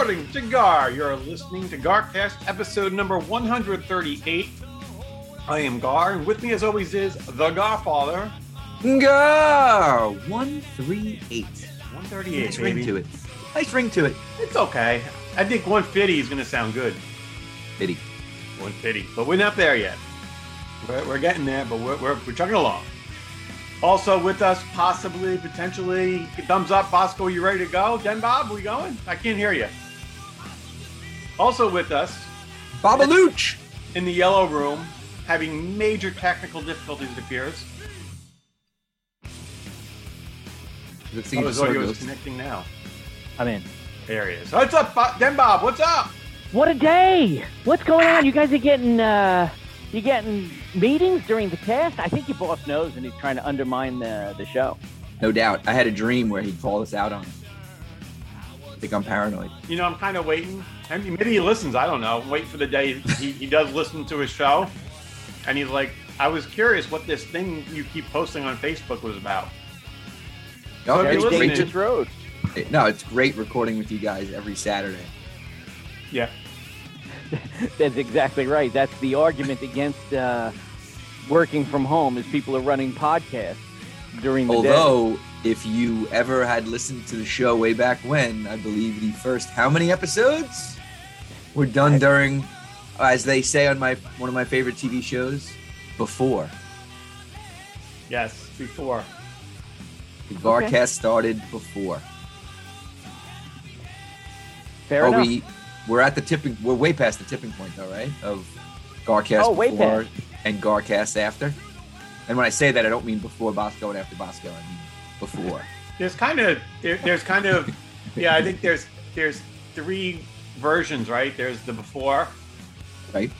according to Gar. You're listening to Garcast episode number 138. I am Gar, and with me as always is the Garfather. Go! 138. 138, Nice ring to it. Nice ring to it. It's okay. I think 150 is going to sound good. Pity. 150, but we're not there yet. We're, we're getting there, but we're, we're, we're chugging along. Also with us, possibly, potentially, thumbs up, Bosco, you ready to go? Den Bob, we going? I can't hear you. Also with us, Babalooch! in the yellow room, having major technical difficulties, it appears. Looks Oh, his the audio is connecting now. I'm in. There he is. What's up, Bo- Den Bob? What's up? What a day! What's going on? You guys are getting uh you getting meetings during the test. I think your boss knows and he's trying to undermine the the show. No doubt. I had a dream where he'd call us out on it. I think I'm paranoid. You know, I'm kind of waiting. I mean, maybe he listens. I don't know. Wait for the day he, he does listen to his show. And he's like, I was curious what this thing you keep posting on Facebook was about. No, So it's great listening- Dangerous road. to- no, it's great recording with you guys every Saturday. Yeah. That's exactly right. That's the argument against uh working from home is people are running podcasts during the day. Although, if you ever had listened to the show way back when, I believe the first how many episodes were done during, as they say on my one of my favorite TV shows, before Yes, before. the Garcast started before. Fair Are enough. we? We're at the tipping. We're way past the tipping point, though, right? Of Garcast Oh, way before past. and Garcast after. And when I say that, I don't mean before Bosco and after Bosco. I mean before. There's kind of, there, there's kind of, yeah, I think there's, there's three versions, right? There's the before, Right?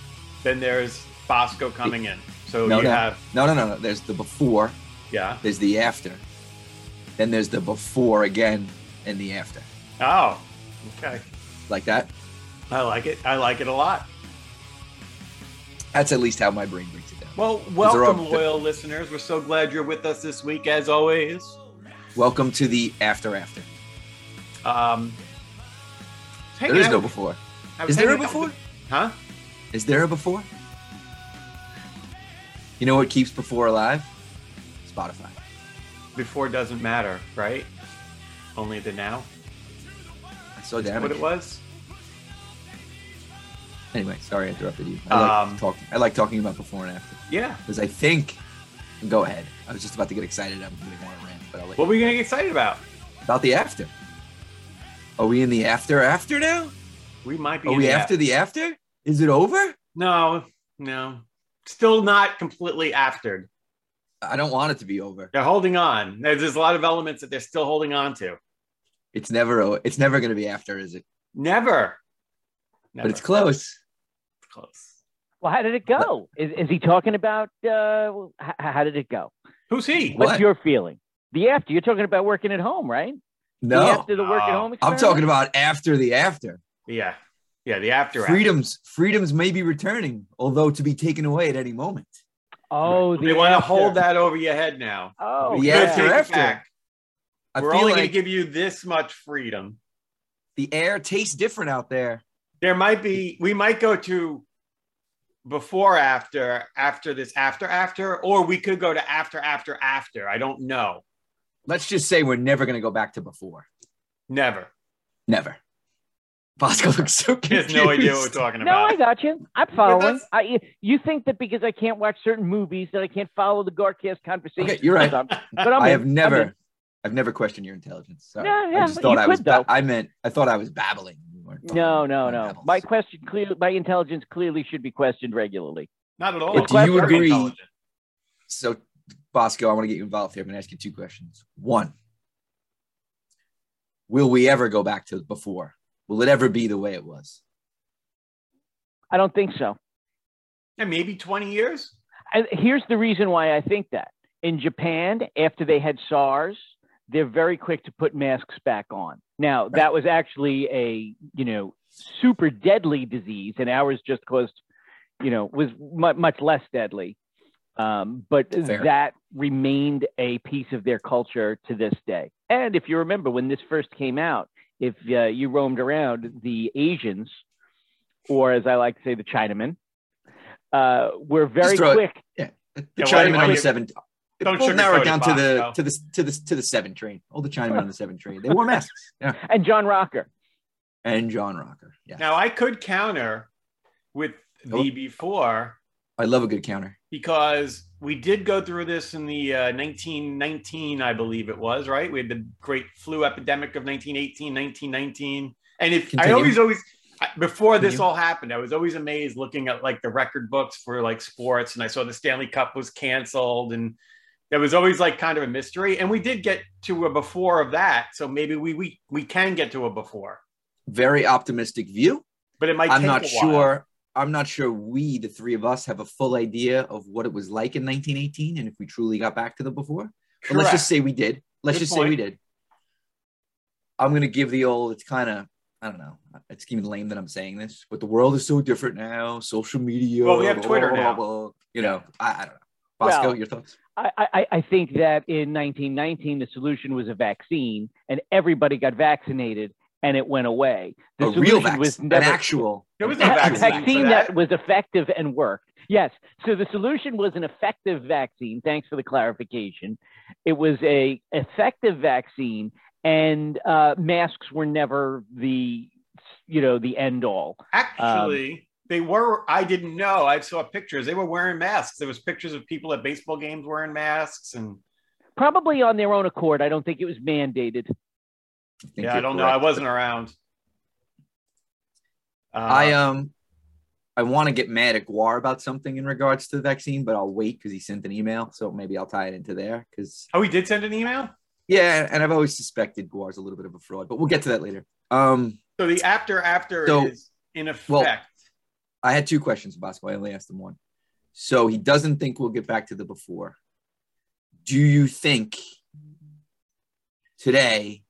then there's Bosco coming in. So No, you no, have, no, no, no, no. There's the before. yeah. There's the after. Then there's the before again and the after. Oh, okay. Like that. I like it. I like it a lot. That's at least how my brain breaks it down. Well, welcome, all- loyal listeners. We're so glad you're with us this week, as always. Welcome to the after after. Um, There is no before. Is there a before? Huh? Is there a before? You know what keeps before alive? Spotify. Before doesn't matter, right? Only the now. I saw Is that what it was? Anyway, sorry I interrupted you. I like Um, talking. I like talking about before and after Yeah. because I think. Go ahead. I was just about to get excited. I'm go on a rant, but I'll let What you. were we gonna get excited about? about the after. Are we in the after after now? We might be. Are in we the after the after? Is it over? No, no. Still not completely aftered. I don't want it to be over. They're holding on. There's, there's a lot of elements that they're still holding on to. It's never. It's never going to be after, is it? Never. Never. But it's close. close. Well, how did it go? Is, is he talking about uh, h- how did it go? Who's he? What? What's your feeling? The after you're talking about working at home, right? The No, after the work at home. I'm talking about after the after. Yeah. Yeah, the after. Freedoms, freedoms may be returning, although to be taken away at any moment. Oh, after. the They want to hold that over your head now. Oh, The Good, yeah. after after. back. I We're feel only like going to give you this much freedom. the air tastes different out there. There might be, we might go to before, after, after this, after, after, or we could go to after, after, after. I don't know. Let's just say we're never going to go back to before. Never. Never. Bosco looks so He has confused. no idea what we're talking about. No, I got you. I'm following. I, you think that because I can't watch certain movies that I can't follow the Garcast conversation? Okay, you're right. But I'm I in. have I'm never. I've never questioned your intelligence. Sorry. Yeah, yeah, I just thought you I was. could, ba- though. I meant I thought I was babbling. No, no, no. levels. My question clearly, my intelligence clearly should be questioned regularly. Not at all. But do you agree- So, Bosco, I want to get you involved here. I'm going to ask you two questions. One, will we ever go back to before? Will it ever be the way it was? I don't think so. And maybe 20 years. And here's the reason why I think that. In Japan, after they had SARS, they're very quick to put masks back on. Now, that was actually a, you know, super deadly disease, and ours just caused, you know, was mu- much less deadly. Um, but Fair. that remained a piece of their culture to this day. And if you remember when this first came out, if uh, you roamed around, the Asians, or as I like to say, the Chinamen, uh, were very throw it- quick The Yeah, why- Chinaman why on the seven. Don't we'll narrow it down to the Bosco. to the to the to the seven train. All the Chinamen on the seven train. They wore masks. Yeah, and John Rocker. and John Rocker. Yeah, Now, I could counter with the Oh. before I love a good counter. Because we did go through this in the uh, 1919, I believe it was, right? We had the great flu epidemic of 1918, 1919. And if I always, always, before this Continue. all happened, I was always amazed looking at like the record books for like sports. And I saw the Stanley Cup was canceled. And there was always like kind of a mystery. And we did get to a before of that. So maybe we, we, we can get to a before, Very optimistic view. but it might be I'm not sure. I'm not sure we, the three of us, have a full idea of what it was like in 1918 and if we truly got back to the before. But let's just say we did. Let's Good just say we did. I'm gonna give the old. It's kind of. I don't know. It's even lame that I'm saying this, but the world is so different now. Social media. Well, we have blah, Twitter blah, blah, now. blah. You know, I, I don't know. Bosco, Well, your thoughts? I, I, I think that in 1919, the solution was a vaccine, and everybody got vaccinated, and it went away. The a real solution vaccine, was an actual. There was a no vaccine, for vaccine that. that was effective and worked. Yes. So the solution was an effective vaccine. Thanks for the clarification. It was a effective vaccine, and uh, masks were never the you know the end all. Actually, they were. I didn't know. I saw pictures. They were wearing masks. There was pictures of people at baseball games wearing masks, and Probably on their own accord. I don't think it was mandated. Think yeah, I don't know. I wasn't around. Uh, I um, I want to get mad at Gar about something in regards to the vaccine, but I'll wait because he sent an email, so maybe I'll tie it into there. Because oh, he did send an email. yeah, and I've always suspected Gar's a little bit of a fraud, but we'll get to that later. Um, So the after after So- is in effect. well, I had two questions, Bosco. I only asked him one. So he doesn't think we'll get back to the before. Do you think today,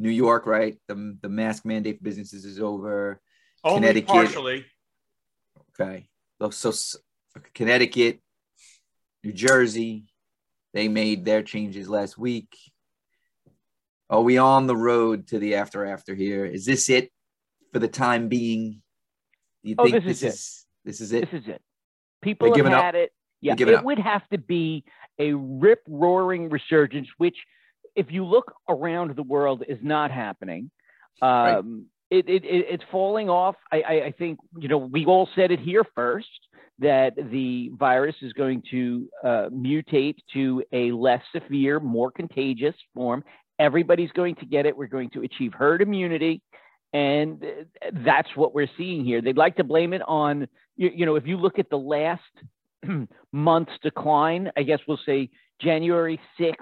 New York, right? The, the mask mandate for businesses is over. only Connecticut- partially. Okay. So, so s- Connecticut, New Jersey, they made their changes last week. Are we on the road to the after after here? Is this it for the time being? Do you Oh, think this is it. is this is it? This is it. People have giving up? it. Yeah, giving it up. would have to be a rip roaring resurgence, which, if you look around the world, is not happening. Um, it, it, it, it's falling off. I, I, I think, you know, we all said it here first that the virus is going to uh, mutate to a less severe, more contagious form. Everybody's going to get it. We're going to achieve herd immunity. And that's what we're seeing here. They'd like to blame it on, you, you know, if you look at the last month's decline, I guess we'll say January 6th,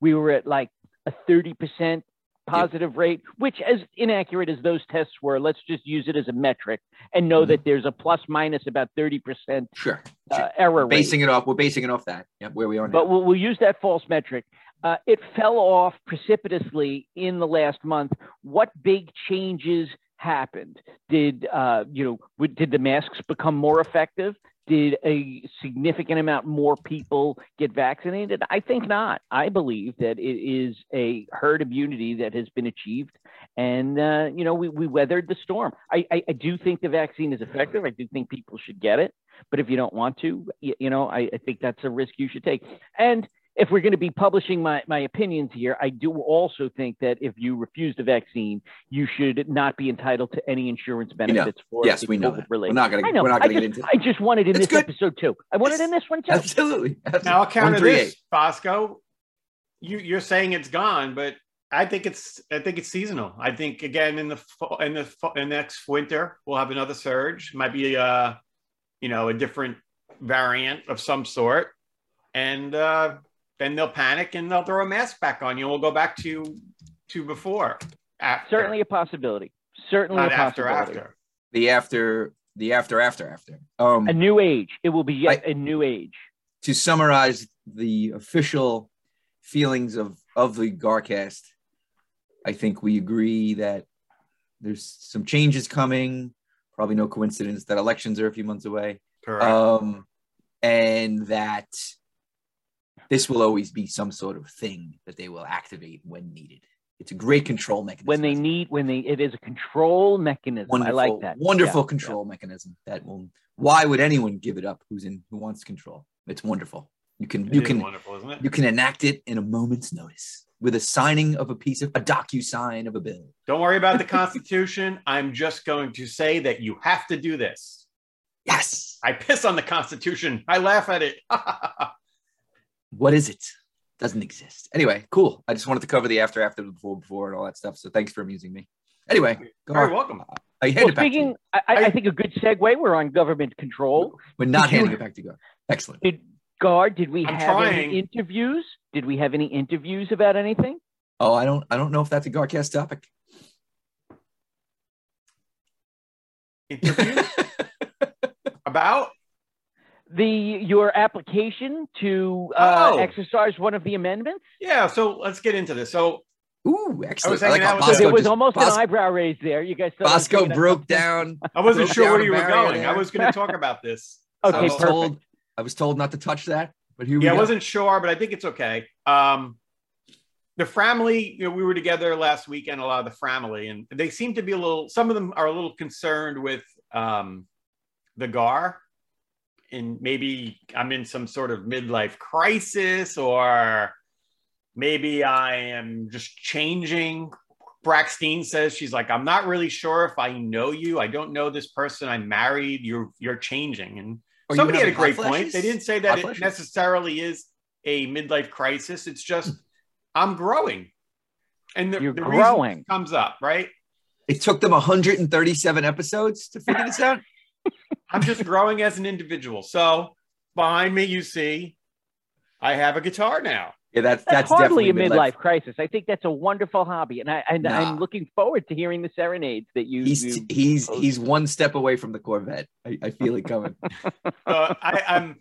we were at like a 30% positive rate, which, as inaccurate as those tests were, let's just use it as a metric and know Mhm. that there's a plus minus about 30% Sure. uh, error rate. basing it off. We're basing it off that. Yep, where we are now. But we'll, we'll use that false metric. Uh, it fell off precipitously in the last month. What big changes happened? Did uh, you know? would- Did the masks become more effective? Did a significant amount more people get vaccinated? I think not. I believe that it is a herd immunity that has been achieved, and uh, you know we, we weathered the storm. I, I, I do think the vaccine is effective. I do think people should get it, but if you don't want to, you, you know, I, I think that's a risk you should take. And if we're going to be publishing my, my opinions here, I do also think that if you refuse the vaccine, you should not be entitled to any insurance benefits for yes, we know COVID that. We're not gonna. We're not gonna get just, into. I just wanted in It's this good. episode too. I wanted in this one too. Absolutely. Now I'll counter 138. this, Bosco. You, you're saying it's gone, but I think it's I think it's seasonal. I think again in the fa- in the fa- in next winter we'll have another surge. Might be uh you know a different variant of some sort, and uh, then they'll panic and they'll throw a mask back on you. We'll go back to to before. After. Certainly a possibility. Certainly not a after possibility. after. The after, the after, after, after. Um, A new age. It will be yet I- a new age. to summarize the official feelings of of the Garcast, I think we agree that there's some changes coming. Probably no coincidence that elections are a few months away, Correct. um, and that this will always be some sort of thing that they will activate when needed. It's a great control mechanism. When they need, when they, it is a control mechanism. wonderful, I like that. Wonderful Yeah, control mechanism that will. Why would anyone give it up? Who's in? Who wants control? It's wonderful. You can It you is can wonderful, isn't it? you can enact it in a moment's notice with a signing of a piece of a docu sign of a bill. Don't worry about the Constitution. I'm just going to say that you have to do this. Yes. I piss on the Constitution. I laugh at it. What is it? Doesn't exist. Anyway, cool. I just wanted to cover the after, after, the before, before, and all that stuff. So thanks for amusing me. Anyway, Very Gar, welcome. I hand Well, it back speaking. I, I I think a good segue. We're on government control. We're not did you- handing it back to Gar. Excellent. Did Guard? Did we I'm have trying. any interviews? Did we have any interviews about anything? Oh, I don't I don't know if that's a Garcast topic. Interview about The your application to uh, Oh. exercise one of the amendments. yeah. So let's get into this. So Ooh, excellent. hanging how out with- So Bosco there was just- almost Bos- an eyebrow raise there. You guys. thought Bosco bringing up broke down. I wasn't sure where you were barrier going. I was going to talk about this. Okay, I was perfect. told I was told not to touch that, but here we yeah, I wasn't sure, but I think it's okay. Um, the family, you know, we were together last weekend, a lot of the family, and they seem to be a little. Some of them are a little concerned with um, the GAR, and maybe I'm in some sort of midlife crisis, or maybe I am just changing. Braxtine says she's like, I'm not really sure if I know you. I don't know this person. I'm married. You're you're changing, and Somebody had a great point. flashes? They didn't say Hot that it flashes? necessarily is a midlife crisis. It's just I'm growing, and the, You're the growing. comes up right. It took them 137 episodes to figure this out. I'm just growing as an individual. So behind me, you see, I have a guitar now. Yeah, that's That's, that's, hardly a definitely midlife crisis. I think that's a wonderful hobby, and I and Nah. I'm looking forward to hearing the serenades that you. He's you he's post. he's one step away from the Corvette. I, I feel it coming. Uh, I, I'm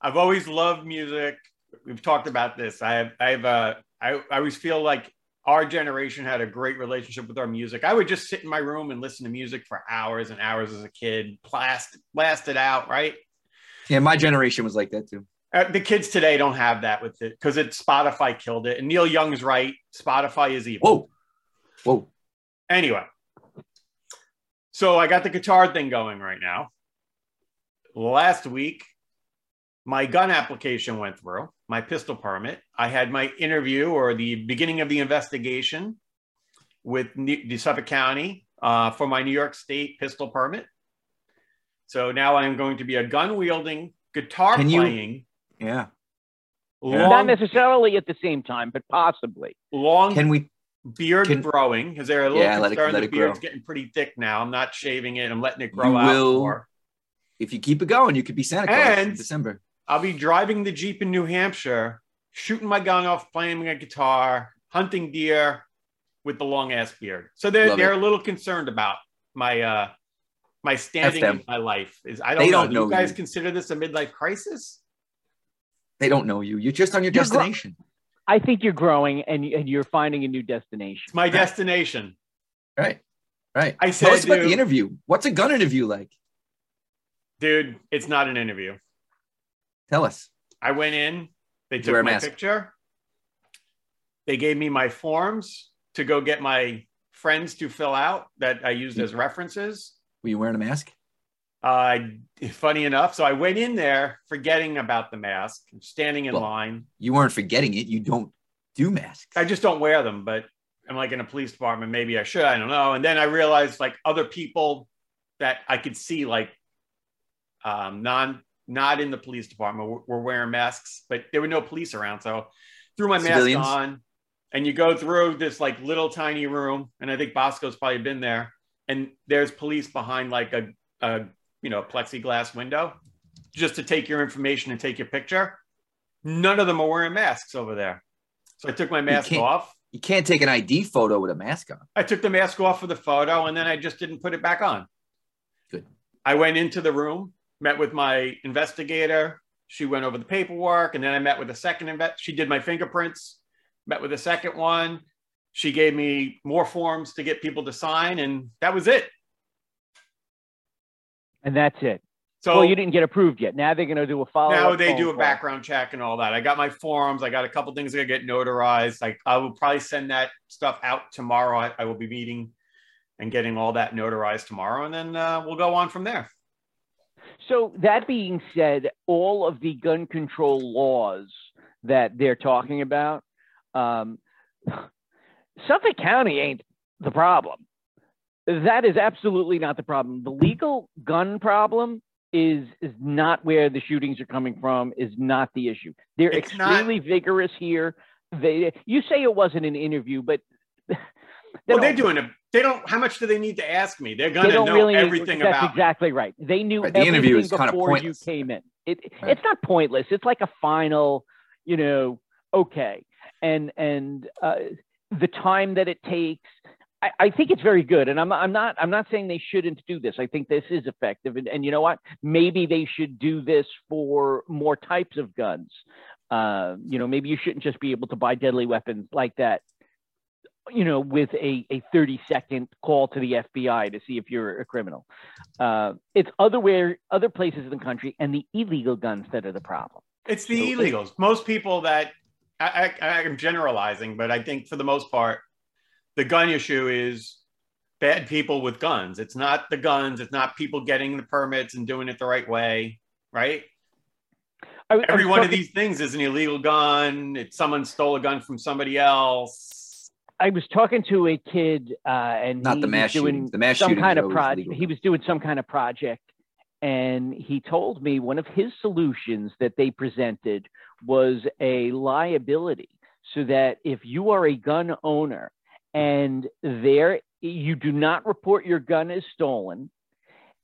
I've always loved music. We've talked about this. I have I have uh, I, I always feel like our generation had a great relationship with our music. I would just sit in my room and listen to music for hours and hours as a kid, blast blast it out, right? Yeah, my generation was like that too. Uh, the kids today don't have that with it because it Spotify killed it. And Neil Young's right. Spotify is evil. Whoa, whoa. Anyway, so I got the guitar thing going right now. Last week, my gun application went through, my pistol permit. I had my interview or the beginning of the investigation with New- the Suffolk County uh, for my New York State pistol permit. So now I am going to be a gun wielding, guitar Can you- playing, Yeah. not necessarily at the same time, but possibly. long Can we? beard Can- growing because they're a little Yeah, let it- concerned let the it beard's grow. getting pretty thick now. I'm not shaving it. I'm letting it grow You out will- more. If you keep it going, you could be Santa Claus in December. I'll be driving the Jeep in New Hampshire, shooting my gun off, playing my guitar, hunting deer with the long ass beard. So they're Love they're it. a little concerned about my uh my standing in my life. Is I don't They know. don't Do know you guys you. consider this a midlife crisis? They don't know you. You're just on your You're gro- destination. I think you're growing and, and you're finding a new destination. It's my destination. right. Right. I Tell us said, about the interview. What's a gun interview like? Dude, it's not an interview. Tell us. I went in, they Did you wear took my mask? picture. They gave me my forms to go get my friends to fill out that I used as references. Were you wearing a mask? Uh, funny enough, so I went in there forgetting about the mask, standing in Well- line. You weren't forgetting it. You don't do masks. I just don't wear them, but I'm like in a police department. Maybe I should. I don't know. And then I realized like other people that I could see like um, non not in the police department were, were wearing masks, but there were no police around. So threw my Civilians? mask on and you go through this like little tiny room, and I think Bosco's probably been there, and there's police behind like a, a you know plexiglass window, just to take your information and take your picture. None of them are wearing masks over there, so I took my mask off. You can't take an ID photo with a mask on. I took the mask off for the photo, and then I just didn't put it back on. Good. I went into the room, met with my investigator. She went over the paperwork, and then I met with a second invet. She did my fingerprints. Met with a second one. She gave me more forms to get people to sign, and that was it. And that's it. So well, you didn't get approved yet. Now they're going to do a follow. Up. Now they do a background check and all that. I got my forms. I got a couple things that get notarized. Like I will probably send that stuff out tomorrow. I, I will be meeting and getting all that notarized tomorrow, and then uh, we'll go on from there. So that being said, all of the gun control laws that they're talking about, um, Suffolk County ain't the problem. That is absolutely not the problem. The legal gun problem is is not where the shootings are coming from. Is not the issue. They're It's not- extremely vigorous here. They you say it wasn't an interview, but well, they're doing it. They don't. How much do they need to ask me? They're gonna don't know really everything that's about. me. exactly right they knew Right, the interview is kinda before pointless. you came in it Right. it's not pointless it's like a final you know okay and and uh, the time that it takes I, I think it's very good and I'm, I'm not i'm not saying they shouldn't do this i think this is effective and, and you know what maybe they should do this for more types of guns uh, you know maybe you shouldn't just be able to buy deadly weapons like that you know, with a, a 30 second call to the FBI to see if you're a criminal. Uh, it's other where other places in the country and the illegal guns that are the problem. It's the So- illegals. Most people that I, I, I'm generalizing, but I think for the most part, the gun issue is bad people with guns. It's not the guns. It's not people getting the permits and doing it the right way, right? I, Every was one of these things is an illegal gun. It's someone stole a gun from somebody else. I was talking to a kid, uh, and Not he the was mass doing. The mass some kind of project. He was doing some kind of project, and he told me one of his solutions that they presented was a liability, so that if you are a gun owner and there you do not report your gun as stolen,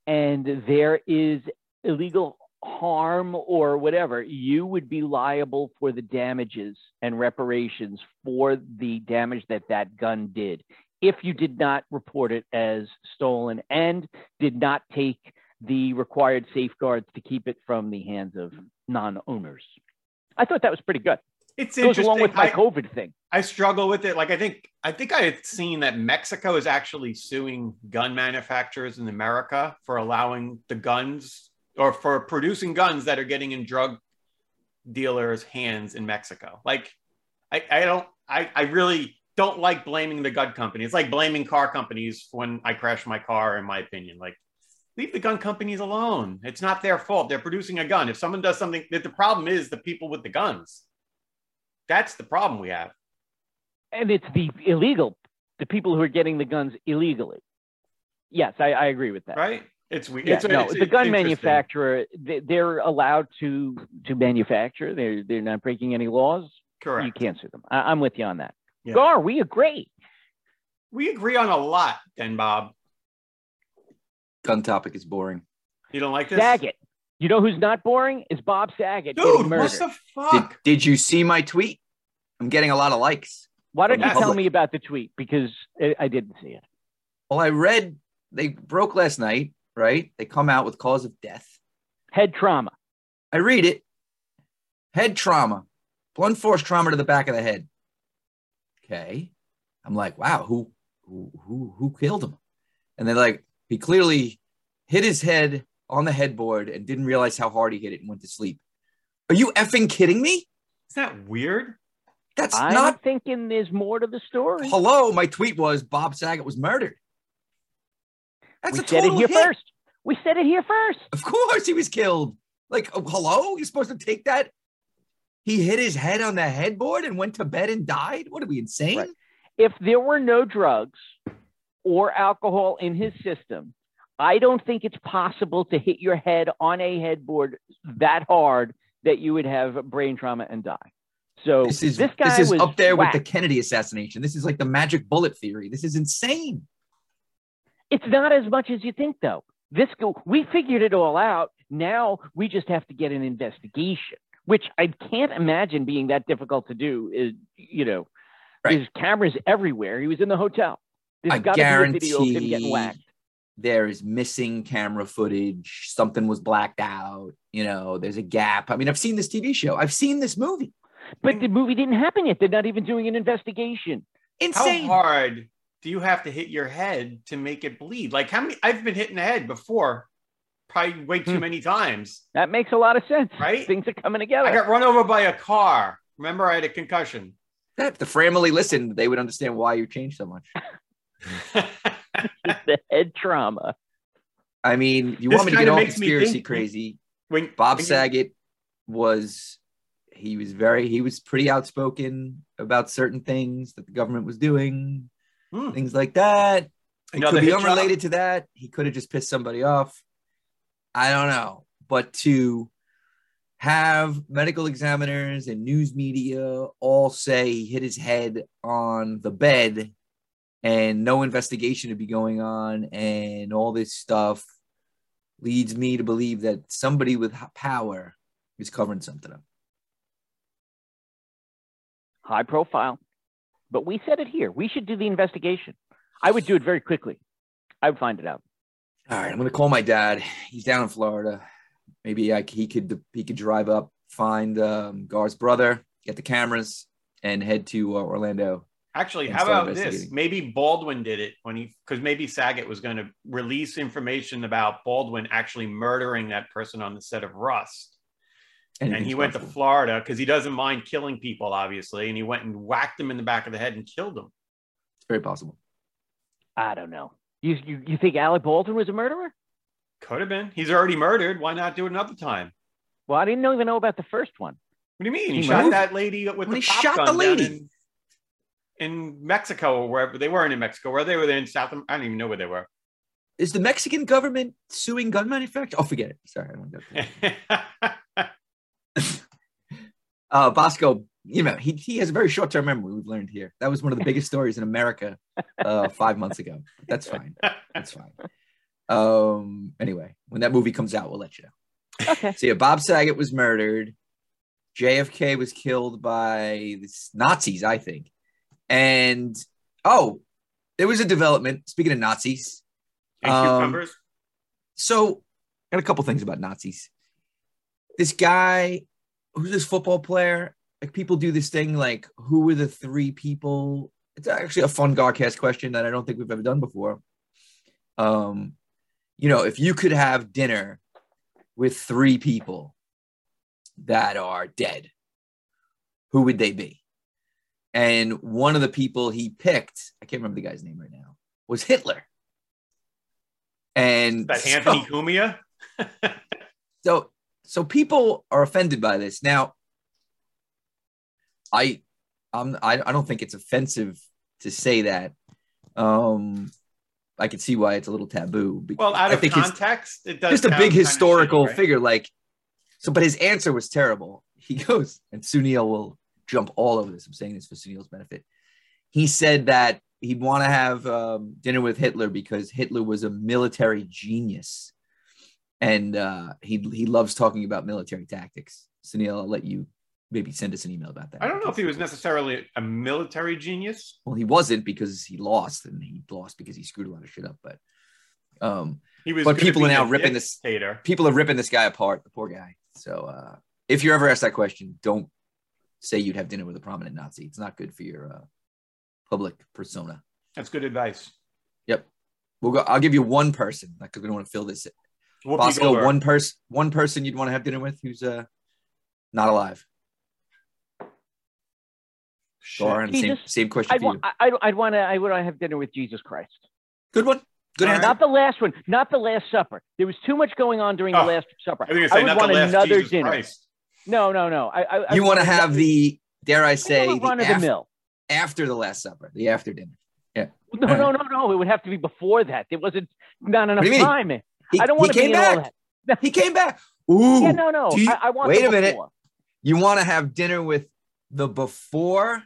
and there is illegal harm or whatever, you would be liable for the damages and reparations for the damage that that gun did if you did not report it as stolen and did not take the required safeguards to keep it from the hands of non-owners. I thought that was pretty good. It's Goes interesting. along with my I- COVID thing. I struggle with it. Like I think I think I had seen that Mexico is actually suing gun manufacturers in America for allowing the guns or for producing guns that are getting in drug dealers' hands in Mexico. Like I, I don't I, I really don't like blaming the gun company. It's like blaming car companies when I crash my car, in my opinion. Like leave the gun companies alone. It's not their fault. They're producing a gun. If someone does something, the problem is the people with the guns. That's the problem we have. And it's the illegal, the people who are getting the guns illegally. Yes, I, I agree with that. right? It's weird. Yeah, it's, no, it's- the gun manufacturer, they, they're allowed to to manufacture. They're they're not breaking any laws. Correct. You can't sue them. I, I'm with you on that. Yeah. Gar, we agree. We agree on a lot, then, Bob. Gun topic is boring. You don't like this, Saget. You know who's not boring? Is Bob Saget getting dude? murdered. What the Did, fuck? did you see my tweet? I'm getting a lot of likes. Why don't you Yes. tell me about the tweet? Because I, I didn't see it. Well, I read they broke last night, right? They come out with cause of death. Head trauma. I read it. Head trauma, blunt force trauma to the back of the head. Okay. I'm like, wow, who who who who killed him? And they're like, he clearly hit his head on the headboard and didn't realize how hard he hit it and went to sleep. Are you effing kidding me? Is that weird? That's I'm not thinking there's more to the story. hello. My tweet was Bob Saget was murdered. That's we a said it total here hit. first. We said it here first. Of course he was killed. Like, oh, hello? You're supposed to take that? He hit his head on the headboard and went to bed and died? What are we insane? Right. If there were no drugs or alcohol in his system, I don't think it's possible to hit your head on a headboard that hard that you would have brain trauma and die. So This is this guy this is was up there whacked. with the Kennedy assassination. This is like the magic bullet theory. This is insane. It's not as much as you think, though. This go, we figured it all out. Now we just have to get an investigation, which I can't imagine being that difficult to do. Is you know, Right. there's cameras everywhere. He was in the hotel. There's I got to a video of him guarantee getting whacked. there is missing camera footage. Something was blacked out. You know, there's a gap. I mean, I've seen this TV show. I've seen this movie. But the movie didn't happen yet. They're not even doing an investigation. Insane. How hard do you have to hit your head to make it bleed? Like how many? I've been hitting the head before, probably way too Hmm. many times. That makes a lot of sense. Right? Things are coming together. I got run over by a car. Remember, I had a concussion. If the family listened, they would understand why you changed so much. the head trauma. I mean, you This want me to get all conspiracy think- crazy? when Bob when you- Saget was he was very he was pretty outspoken about certain things that the government was doing, Hmm. things like that. It Another could be hit job? unrelated to that. He could have just pissed somebody off. I don't know. But to have medical examiners and news media all say he hit his head on the bed and no investigation to be going on and all this stuff leads me to believe that somebody with power is covering something up. high profile. But we said it here. We should do the investigation. I would do it very quickly. I would find it out. All right, I'm gonna call my dad. He's down in Florida. Maybe I, he could he could drive up, find um, Gar's brother, get the cameras, and head to uh, Orlando. Actually, how about this? Maybe Baldwin did it when he, because maybe Saget was going to release information about Baldwin actually murdering that person on the set of Rust. And he Anything's went to. Florida because he doesn't mind killing people, obviously. And he went and whacked him in the back of the head and killed him. It's very possible. I don't know. You, you, you think Alec Baldwin was a murderer? Could have been. He's already murdered. Why not do it another time? Well, I didn't even know about the first one. What do you mean? He, He shot moved. that lady with When the he shot the gun down lady. in, in Mexico or wherever they weren't in Mexico. Where they were in South. I don't even know where they were. Is the Mexican government suing gun manufacturers? Oh, forget it. Sorry, I don't want to go uh, Bosco, you know, he, he has a very short term memory, we've learned here. That was one of the biggest stories in America uh, five months ago. That's fine. That's fine. Um, anyway, when that movie comes out, we'll let you know. Okay. So, yeah, Bob Saget was murdered. JFK was killed by the Nazis, I think. And oh, there was a development. Speaking of Nazis, and Um, cucumbers. so got a couple things about Nazis. This guy, who's this football player? Like people do this thing like who were the three people? It's actually a fun Garcast question that I don't think we've ever done before. Um, you know, if you could have dinner with three people that are dead, who would they be? And one of the people he picked, I can't remember the guy's name right now, was Hitler. And That so- Anthony Cumia. so so people are offended by this. Now i i'm I, I don't think it's offensive to say that. Um i can see why it's a little taboo Well, out I of context, it does just a big historical shitty, right? figure like so but his answer was terrible. He goes and sunil will jump all over this. I'm saying this for sunil's benefit. He said that he'd want to have um, dinner with hitler because hitler was a military genius and uh, he, he loves talking about military tactics sunil i'll let you maybe send us an email about that I don't know if he was necessarily a military genius. well he wasn't because he lost and he lost because he screwed a lot of shit up but um, He was. But people are now ripping this- people are ripping this guy apart, the poor guy. So uh, if you're ever asked that question, don't say you'd have dinner with a prominent Nazi. It's not good for your uh, public persona. That's good advice. Yep. We'll go. I'll give you one person because we don't want to fill this. Whoopi Bosco, Goldberg. one person, one person you'd want to have dinner with who's uh, not alive. Shit. Darn, same, Jesus. same question I'd, for wa- you. I- I'd, I'd want to. I would have dinner with Jesus Christ. Good one. Good answer. Not the last one. Not the Last Supper. There was too much going on during Oh, the Last Supper. I was gonna would want another Jesus dinner. Christ. No, no, no. I, I, I You want to have the, dare I say, the run of the af- mill. after the Last Supper, the after dinner. Yeah. No, no, no, no. It would have to be before that. There wasn't not enough time. mean? He, I don't want to be came in all back. He came back. Ooh. Yeah, no, no. you- I, I want wait a minute. You want to have dinner with the before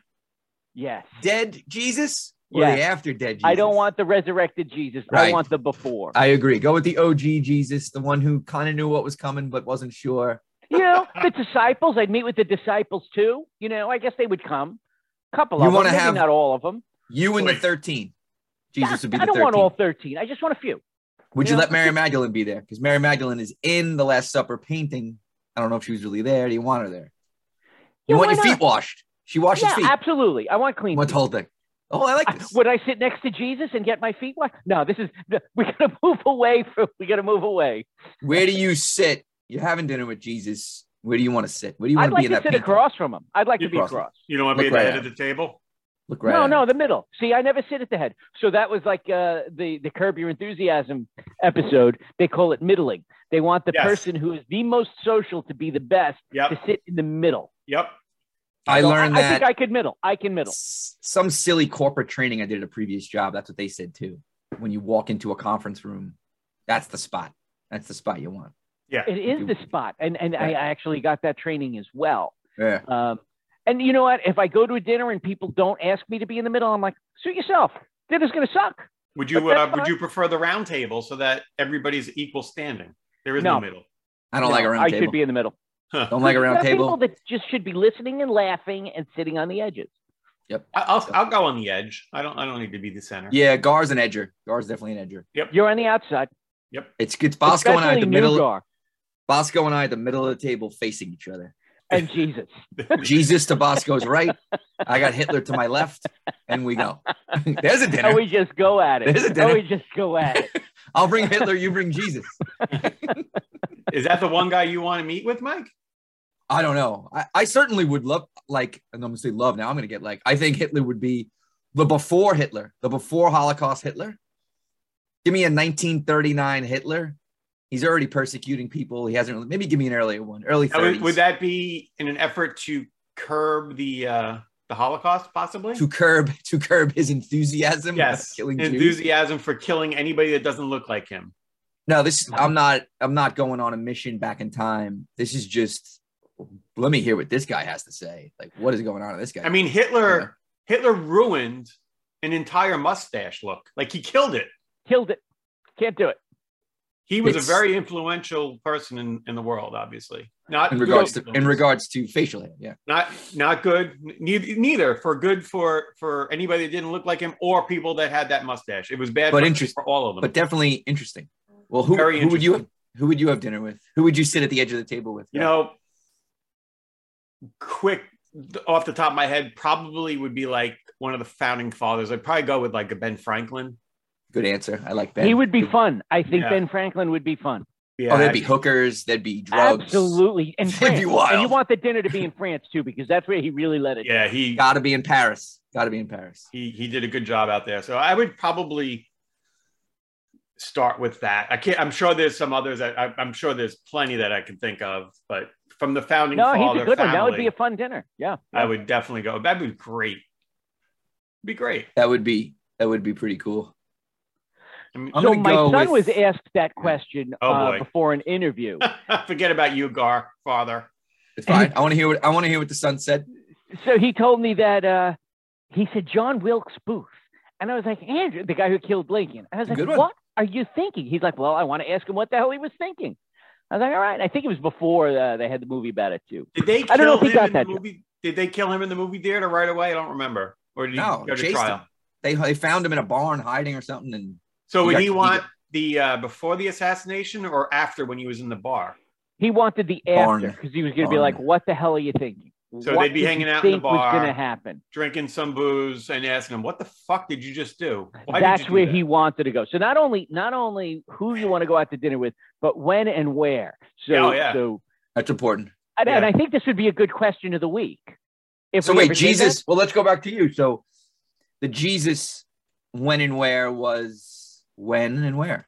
Yes. dead Jesus or Yes. the after dead Jesus? I don't want the resurrected Jesus. I want the before. I agree. Go with the OG Jesus, the one who kind of knew what was coming but wasn't sure. you know, the disciples. I'd meet with the disciples too. You know, I guess they would come. A couple You of them, You wanna maybe have- not all of them. You and the 13. Jesus would be the I don't 13. want all 13. I just want a few. Would you you know, let Mary Magdalene be there? Because Mary Magdalene is in the Last Supper painting. I don't know if she was really there. Do you want her there? You Yeah, want why your feet washed. She washes Yeah, feet. absolutely. I want clean. What's the whole thing? Oh, I like I- this. Would I sit next to Jesus and get my feet washed? No, this is we gotta move away from we gotta move away. Where do you sit? You're having dinner with Jesus. Where do you want to sit? Where do you want I'd to like be in to that sit painting? across from him. I'd like to be Across. across. You don't want to be at Look the head at of the table? Look right. no, at no, it. the middle. See, I never sit at the head. So that was like uh, the the Curb Your Enthusiasm episode. They call it middling. They want the Yes. person who is the most social to be the best to sit in the middle. Yep. I So learned I, that think I could middle. I can middle. s- some silly corporate training I did at a previous job. That's what they said too. When you walk into a conference room, that's the spot. That's the spot you want. Yeah. It is the spot, and and I actually got that training as well. Yeah. Um, and you know what? If I go to a dinner and people don't ask me to be in the middle, I'm like, suit yourself. Dinner's gonna suck. Would you uh, would you prefer the round table so that everybody's equal standing? There is no, No. middle. I don't No, like a round I table. I should be in the middle. don't like a round table. People that just should be listening and laughing and sitting on the edges. Yep. I'll I'll go on the edge. I don't I don't need to be the center. Yeah, Gar's an edger. Gar's definitely an edger. Yep. You're on the outside. Yep. It's it's Bosco and I at the middle. Nugar Bosco and I at the middle of the table facing each other. And Jesus. Jesus to Bosco's right. I got Hitler to my left, and we go. There's a dinner. And we just go at it. There's a And dinner. we just go at it. I'll bring Hitler. You bring Jesus. Is that the one guy you want to meet with, Mike? I don't know. I, I certainly would love, like, and I'm gonna say love. Now I'm gonna get like, I think Hitler would be the before Hitler, the before Holocaust Hitler. Give me a 1939 Hitler. He's already persecuting people. He hasn't really. Maybe give me an earlier one, early Uh, Would, 30s. would that be in an effort to curb the uh, the Holocaust, possibly? to curb to curb his enthusiasm? yes, killing Jews? enthusiasm for killing anybody that doesn't look like him. No, this I'm not. I'm not going on a mission back in time. This is just. Let me hear what this guy has to say. Like, what is going on in this guy? I mean, Hitler Hitler ruined an entire mustache look. Like he killed it. Killed it. Can't do it. He was It's- a very influential person in, in the world, obviously. Not in regards to in regards to facial hair, yeah. not not good. Neither, neither for good for for anybody that didn't look like him or people that had that mustache. It was bad But for, interest- for all of them. But definitely interesting. Well, who, Very who would you interesting. who would you have dinner with? Who would you sit at the edge of the table with? you know, quick off the top of my head, probably would be like one of the founding fathers. I'd probably go with like a Ben Franklin. Good answer. I like Ben. He would be Good- fun. I think Yeah. Ben Franklin would be fun. Yeah, Oh, there'd be hookers. There'd be drugs. Absolutely. And It'd be France. And you want the dinner to be in France too, because that's where he really let it. Yeah, he Got to be in Paris. Got to be in Paris. he he did a good job out there. So I would probably start with that. I can't. I'm sure there's some others. That, I, I'm sure there's plenty that I can think of, but from the founding No, father he's a good one. family, That would be a fun dinner. Yeah. I would definitely go. That'd be great. Be great. That would be that would be pretty cool. I mean, I'm so my son with- was asked that question Oh, uh, before an interview. forget about you, Gar, father. It's fine. I want to hear what I want to hear what the son said. so he told me that uh, he said John Wilkes Booth, and I was like Andrew, the guy who killed Lincoln. I was like, what are you thinking? He's like, well, I want to ask him what the hell he was thinking. I was like, all right. I think it was before uh, they had the movie about it too. Did they kill I don't know if he got that. movie? Did they kill him in the movie theater right away? I don't remember. Or did he No, go to chased trial? him. They they found him in a barn hiding or something, and So He would got- he he want got- the uh, before the assassination or after when he was in the bar? He wanted the after because he was going to be like, what the hell are you thinking? So what they'd be hanging out in the think was bar. going to happen? Drinking some booze and asking him, "What the fuck did you just do?" Why did That's you do where that?" he wanted to go. So not only not only who you want to go out to dinner with, but when and where. So Oh, yeah. so that's important. and, and I think this would be a good question of the week. If So we wait, Jesus. Well, let's go back to you. So the Jesus when and where was when and where?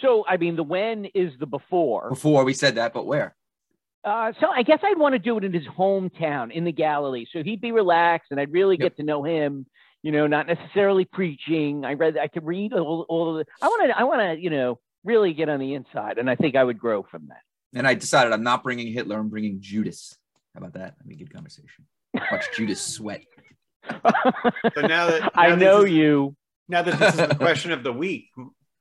So I mean, the when is the before. Before we said that, but where? Uh, so I guess I'd want to do it in his hometown in the Galilee. So he'd be relaxed, and I'd really Yep. get to know him. You know, not necessarily preaching. I read, I could read all, all of the. I want to, I want to, you know, really get on the inside, and I think I would grow from that. And I decided I'm not bringing Hitler. I'm bringing Judas. How about that? That'd be a good conversation. Watch Judas sweat. So now that I now this know is- you. Now that this is the question of the week,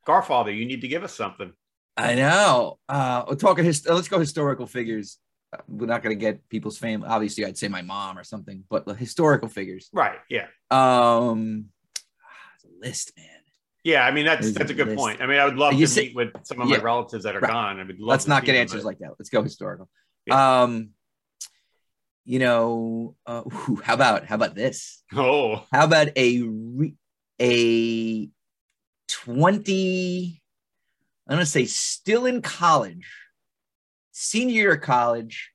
Garfather, you need to give us something. I know. Uh, we're talking. Hist- let's go historical figures. Uh, We're not going to get people's fame. Obviously, I'd say my mom or something, but the historical figures. Right. Yeah. Um, it's a list, man. Yeah. I mean, that's There's that's a good list. point. I mean, I would love You to say- meet with some of Yeah. my relatives that are Right. gone. I would love Let's not get answers like that. Let's go historical. Um, you know, uh, ooh, how about how about this? Oh, How about a re- a twenty? I'm gonna say still in college, senior year of college,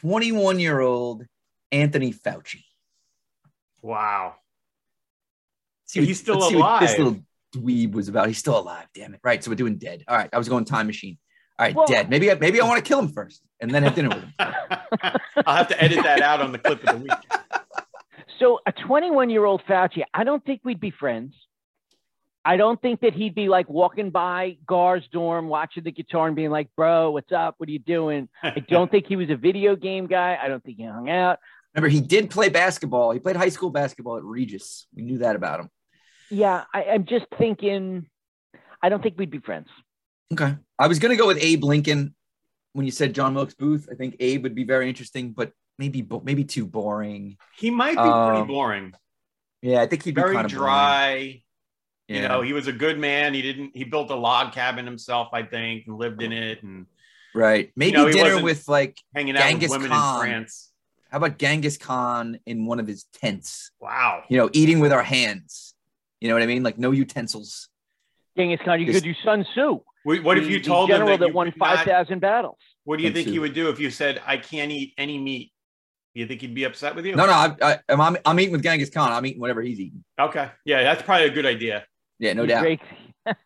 21 year old Anthony Fauci. wow. See what- He's still let's see what This little dweeb was about. He's still alive. Damn it! Right. So we're doing dead. All right. I was going time machine. All right, Well- dead. Maybe I, maybe I want to kill him first and then have dinner with him. I'll have to edit that out on the clip of the week. So a 21 year old Fauci, I don't think we'd be friends. I don't think that he'd be like walking by Gar's dorm, watching the guitar and being like, bro, what's up? What are you doing? I don't think he was a video game guy. I don't think he hung out. Remember, he did play basketball. He played high school basketball at Regis. We knew that about him. Yeah, I, I'm just thinking, I don't think we'd be friends. Okay. I was gonna go with Abe Lincoln when you said John Wilkes Booth. I think Abe would be very interesting, but maybe bo- maybe too boring. He might be Um, pretty boring, Yeah, I think he'd be very kind of dry. Yeah. You know, he was a good man. He didn't. He built a log cabin himself, I think, and lived in it, and right. Maybe know, dinner with like hanging out Genghis with women Khan. in France. how about Genghis Khan in one of his tents? Wow. You know, eating with our hands. You know what I mean? Like no utensils. Genghis Khan, you Just- could do Sun Tzu. What what if the- you the told him general that, that, you won 5,000 battles? What do you Sun think he would do if you said, "I can't eat any meat"? You think he'd be upset with you? No, no, I, I, I'm, I'm, I'm eating with Genghis Khan. I'm eating whatever he's eating. Okay. Yeah, that's probably a good idea. Yeah, no He doubt.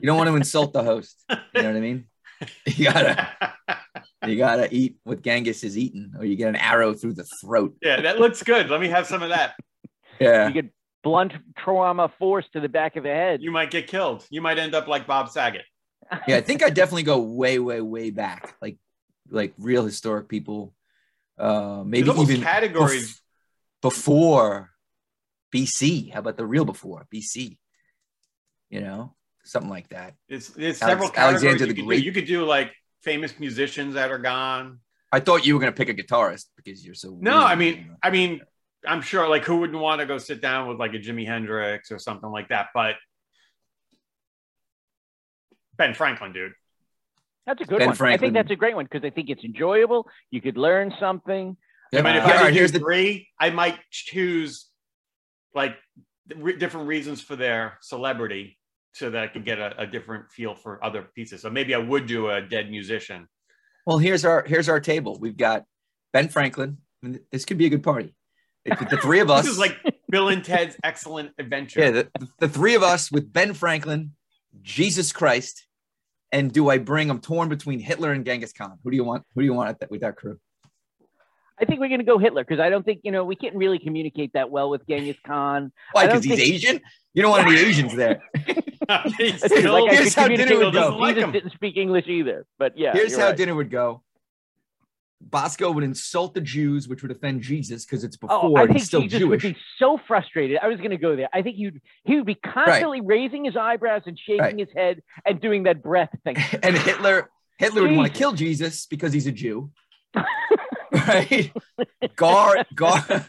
You don't want to insult the host. You know what I mean? You gotta, you gotta eat what Genghis is eating, or you get an arrow through the throat. yeah, that looks good. Let me have some of that. Yeah. You get blunt trauma force to the back of the head. You might get killed. You might end up like Bob Saget. yeah, I think I definitely go way, way, way back, like like real historic people. Uh, maybe even categories. bef- before BC. How about the real before BC? You know, something like that. It's it's Alex- several categories Alexander you the Great. do. You could do like famous musicians that are gone. I thought you were gonna pick a guitarist because you're so. No, weird, I you mean, know. I mean, I'm sure like who wouldn't want to go sit down with like a Jimi Hendrix or something like that. But Ben Franklin, dude. That's a good Ben one. I think that's a great one because I think it's enjoyable. You could learn something. Yeah, I mean, if yeah, I all did right, here's do the three, I might choose like re- different reasons for their celebrity so that I could get a, a different feel for other pieces. So maybe I would do a dead musician. well. Here's our here's our table. We've got Ben Franklin. I mean, this could be a good party. If the three of us. This is like Bill and Ted's Excellent Adventure. yeah, the, the three of us with Ben Franklin, Jesus Christ, and do I bring? I'm torn between Hitler and Genghis Khan. Who do you want? Who do you want that, with that crew? I think we're going to go Hitler because I don't think, you know, we can't really communicate that well with Genghis Khan. Why? Because he's think- Asian. You don't want any Asians there. He It's still- like here's how dinner would with go. Jesus Like him. didn't speak English either. But yeah, Here's how right. dinner would go. Bosco would insult the Jews, which would offend Jesus because it's before Oh, I and think he's still Jesus Jewish. would be so frustrated. I was going to go there. I think he'd he would be constantly raising his eyebrows and shaking Right. his head and doing that breath thing. and Hitler Hitler would want to kill Jesus because he's a Jew. right? Gar Gar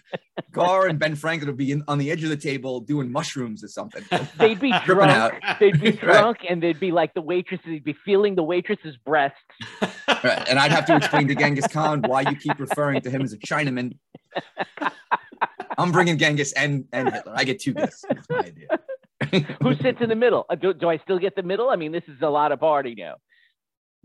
Gar and Ben Franklin would be in, on the edge of the table doing mushrooms or something. They'd be Tripping drunk. out. They'd be Right. drunk, and they'd be like the waitress. They'd be feeling the waitress's breasts. Right. And I'd have to explain to Genghis Khan why you keep referring to him as a Chinaman. I'm bringing Genghis and, and Hitler. I get two guests. That's my idea. Who sits in the middle? Uh, Do, do I still get the middle? I mean, this is a lot of party now.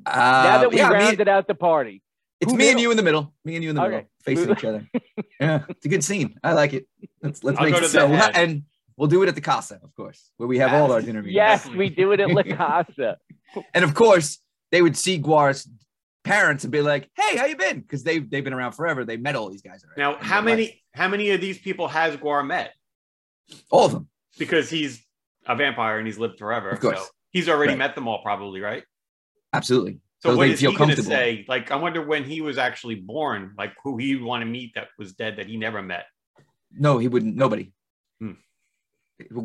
Uh, now that we yeah, rounded out the party, It's Who me and you in the middle. Me and you in the middle, facing each other. Yeah, it's a good scene. I like it. Let's let's I'll make it to so. the head. And we'll do it at the Casa, of course, where we have all our dinner meetings. yes, we do it at La Casa. And of course, they would see Gar's parents and be like, "Hey, how you been?" Because they've they've been around forever. They met all these guys already. now, how they're like- many how many of these people has Guar met? All of them. Because he's a vampire and he's lived forever. Of course. So he's already Right. met them all, probably, right? Absolutely. So what is feel he going to say? Like, I wonder when he was actually born, like who he would want to meet that was dead that he never met. No, he wouldn't. Nobody. Hmm.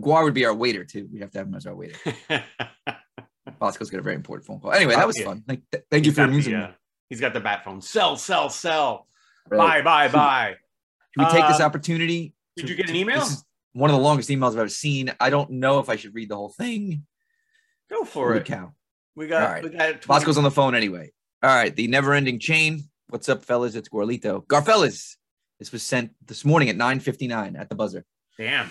Gar would be our waiter too. We'd have to have him as our waiter. Bosco's got a very important phone call. Anyway, that was Yeah. fun. Like, th- thank you for the, me. uh, he's got the bat phone. Sell, sell, sell. Right. Buy, buy, buy. Should we take this Um, opportunity? Did to- you get an email? This is one of the longest emails I've ever seen. I don't know if I should read the whole thing. Go for Holy it. cow. We got, All right. we got 20 Bosco's on the phone anyway. All right, the never-ending chain. What's up, fellas? It's Gorlito. Garfellas. This was sent this morning at 9:59 at the buzzer. Damn.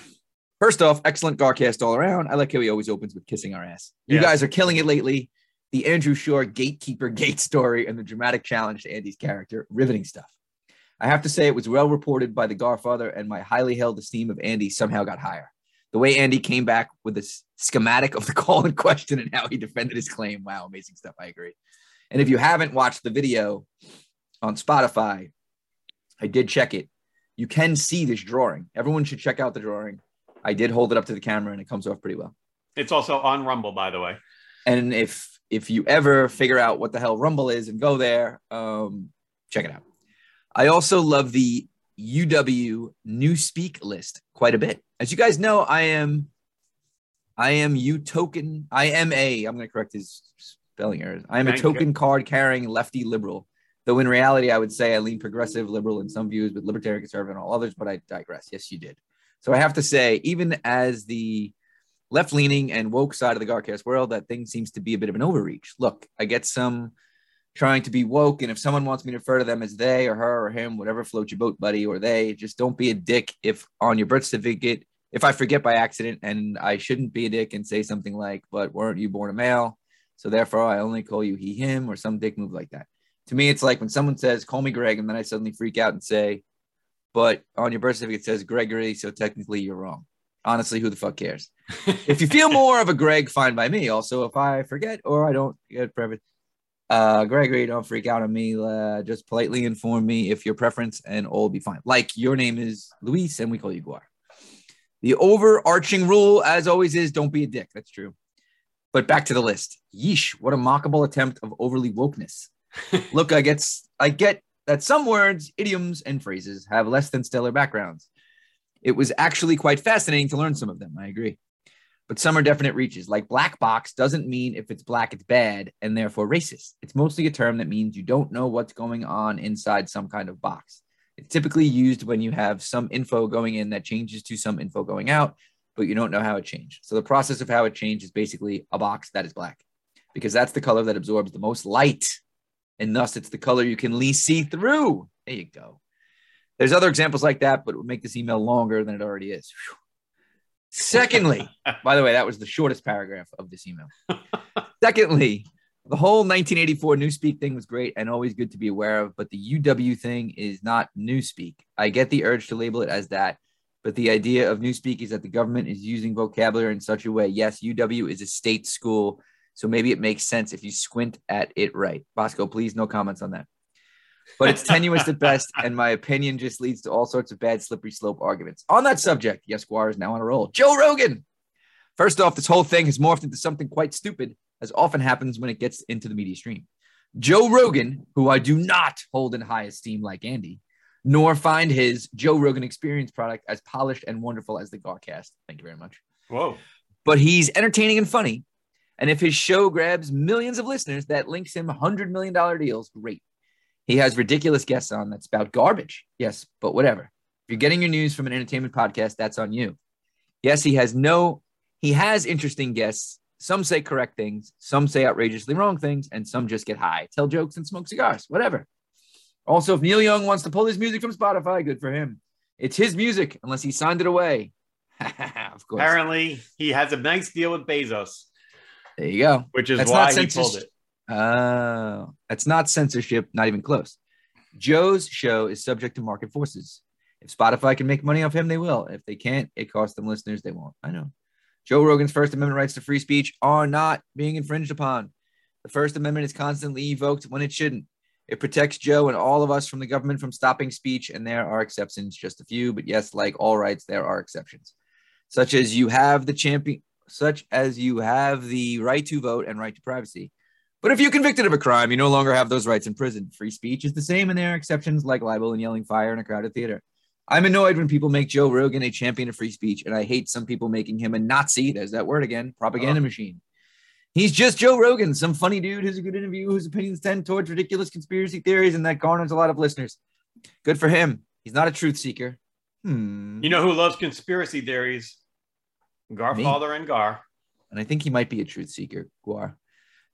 First off, excellent Garcast all around. I like how he always opens with kissing our ass. You Yeah. guys are killing it lately. The Andrew Shore gatekeeper gate story and the dramatic challenge to Andy's character, riveting stuff. I have to say it was well reported by the Garfather, and my highly held esteem of Andy somehow got higher. The way Andy came back with this schematic of the call in question and how he defended his claim. Wow, amazing stuff. I agree. And if you haven't watched the video on Spotify, I did check it. You can see this drawing. Everyone should check out the drawing. I did hold it up to the camera and it comes off pretty well. It's also on Rumble, by the way. And if if you ever figure out what the hell Rumble is and go there, um, check it out. I also love the UW Newspeak list quite a bit. As you guys know, I am I am U token. I am a. I'm going to correct his spelling errors. I am a token card carrying lefty liberal. Though in reality, I would say I lean progressive liberal in some views, but libertarian conservative in all others. But I digress. Yes, you did. So I have to say, even as the left leaning and woke side of the Garcast world, that thing seems to be a bit of an overreach. Look, I get some trying to be woke, and if someone wants me to refer to them as they or her or him, whatever floats your boat, buddy, or they, just don't be a dick if on your birth certificate, if I forget by accident and I shouldn't be a dick and say something like, but weren't you born a male? So therefore, I only call you he, him, or some dick move like that. To me, it's like when someone says, call me Greg, and then I suddenly freak out and say, but on your birth certificate it says Gregory, so technically you're wrong. Honestly, who the fuck cares? if you feel more of a Greg, fine by me. Also, if I forget or I don't get private, uh, Gregory, don't freak out on me. Uh, just politely inform me if your preference, and all will be fine. Like your name is Luis, and we call you Gar. The overarching rule, as always, is don't be a dick. That's true. But back to the list. Yeesh, what a mockable attempt of overly wokeness. Look, I get I get that some words, idioms, and phrases have less than stellar backgrounds. It was actually quite fascinating to learn some of them. I agree. But some are definite reaches. Like black box doesn't mean if it's black, it's bad and therefore racist. It's mostly a term that means you don't know what's going on inside some kind of box. It's typically used when you have some info going in that changes to some info going out, but you don't know how it changed. So the process of how it changed is basically a box that is black because that's the color that absorbs the most light. And thus it's the color you can least see through. There you go. There's other examples like that, but it would make this email longer than it already is. Phew. Secondly, by the way, that was the shortest paragraph of this email. Secondly, the whole 1984 Newspeak thing was great and always good to be aware of, but the UW thing is not Newspeak. I get the urge to label it as that, but the idea of Newspeak is that the government is using vocabulary in such a way. Yes, UW is a state school, so maybe it makes sense if you squint at it right. Bosco, please, no comments on that. But it's tenuous at best, and my opinion just leads to all sorts of bad slippery slope arguments. On that subject, yes, Gar is now on a roll. Joe Rogan. First off, this whole thing has morphed into something quite stupid, as often happens when it gets into the media stream. Joe Rogan, who I do not hold in high esteem like Andy, nor find his Joe Rogan experience product as polished and wonderful as the Garcast. Thank you very much. Whoa. But he's entertaining and funny. And if his show grabs millions of listeners, that links him $100 million deals, great. He has ridiculous guests on that's about garbage. Yes, but whatever. If you're getting your news from an entertainment podcast, that's on you. Yes, he has no, he has interesting guests. Some say correct things, some say outrageously wrong things, and some just get high, tell jokes, and smoke cigars, whatever. Also, if Neil Young wants to pull his music from Spotify, good for him. It's his music, unless he signed it away. of course. Apparently, he has a nice deal with Bezos, There you go. which is That's why he pulled it. Oh, that's not censorship, not even close. Joe's show is subject to market forces. If Spotify can make money off him, they will. If they can't, it costs them listeners, they won't. I know. Joe Rogan's First Amendment rights to free speech are not being infringed upon. The First Amendment is constantly evoked when it shouldn't. It protects Joe and all of us from the government from stopping speech, and there are exceptions, just a few, but yes, like all rights, there are exceptions, such as you have the champion, such as you have the right to vote and right to privacy. But if you're convicted of a crime, you no longer have those rights in prison. Free speech is the same, and there are exceptions like libel and yelling fire in a crowded theater. I'm annoyed when people make Joe Rogan a champion of free speech, and I hate some people making him a Nazi. There's that word again propaganda machine. He's just Joe Rogan, some funny dude who's a good interview, whose opinions tend towards ridiculous conspiracy theories, and that garners a lot of listeners. Good for him. He's not a truth seeker. Hmm. You know who loves conspiracy theories? Garfather and Gar. and I think he might be a truth seeker, Gar,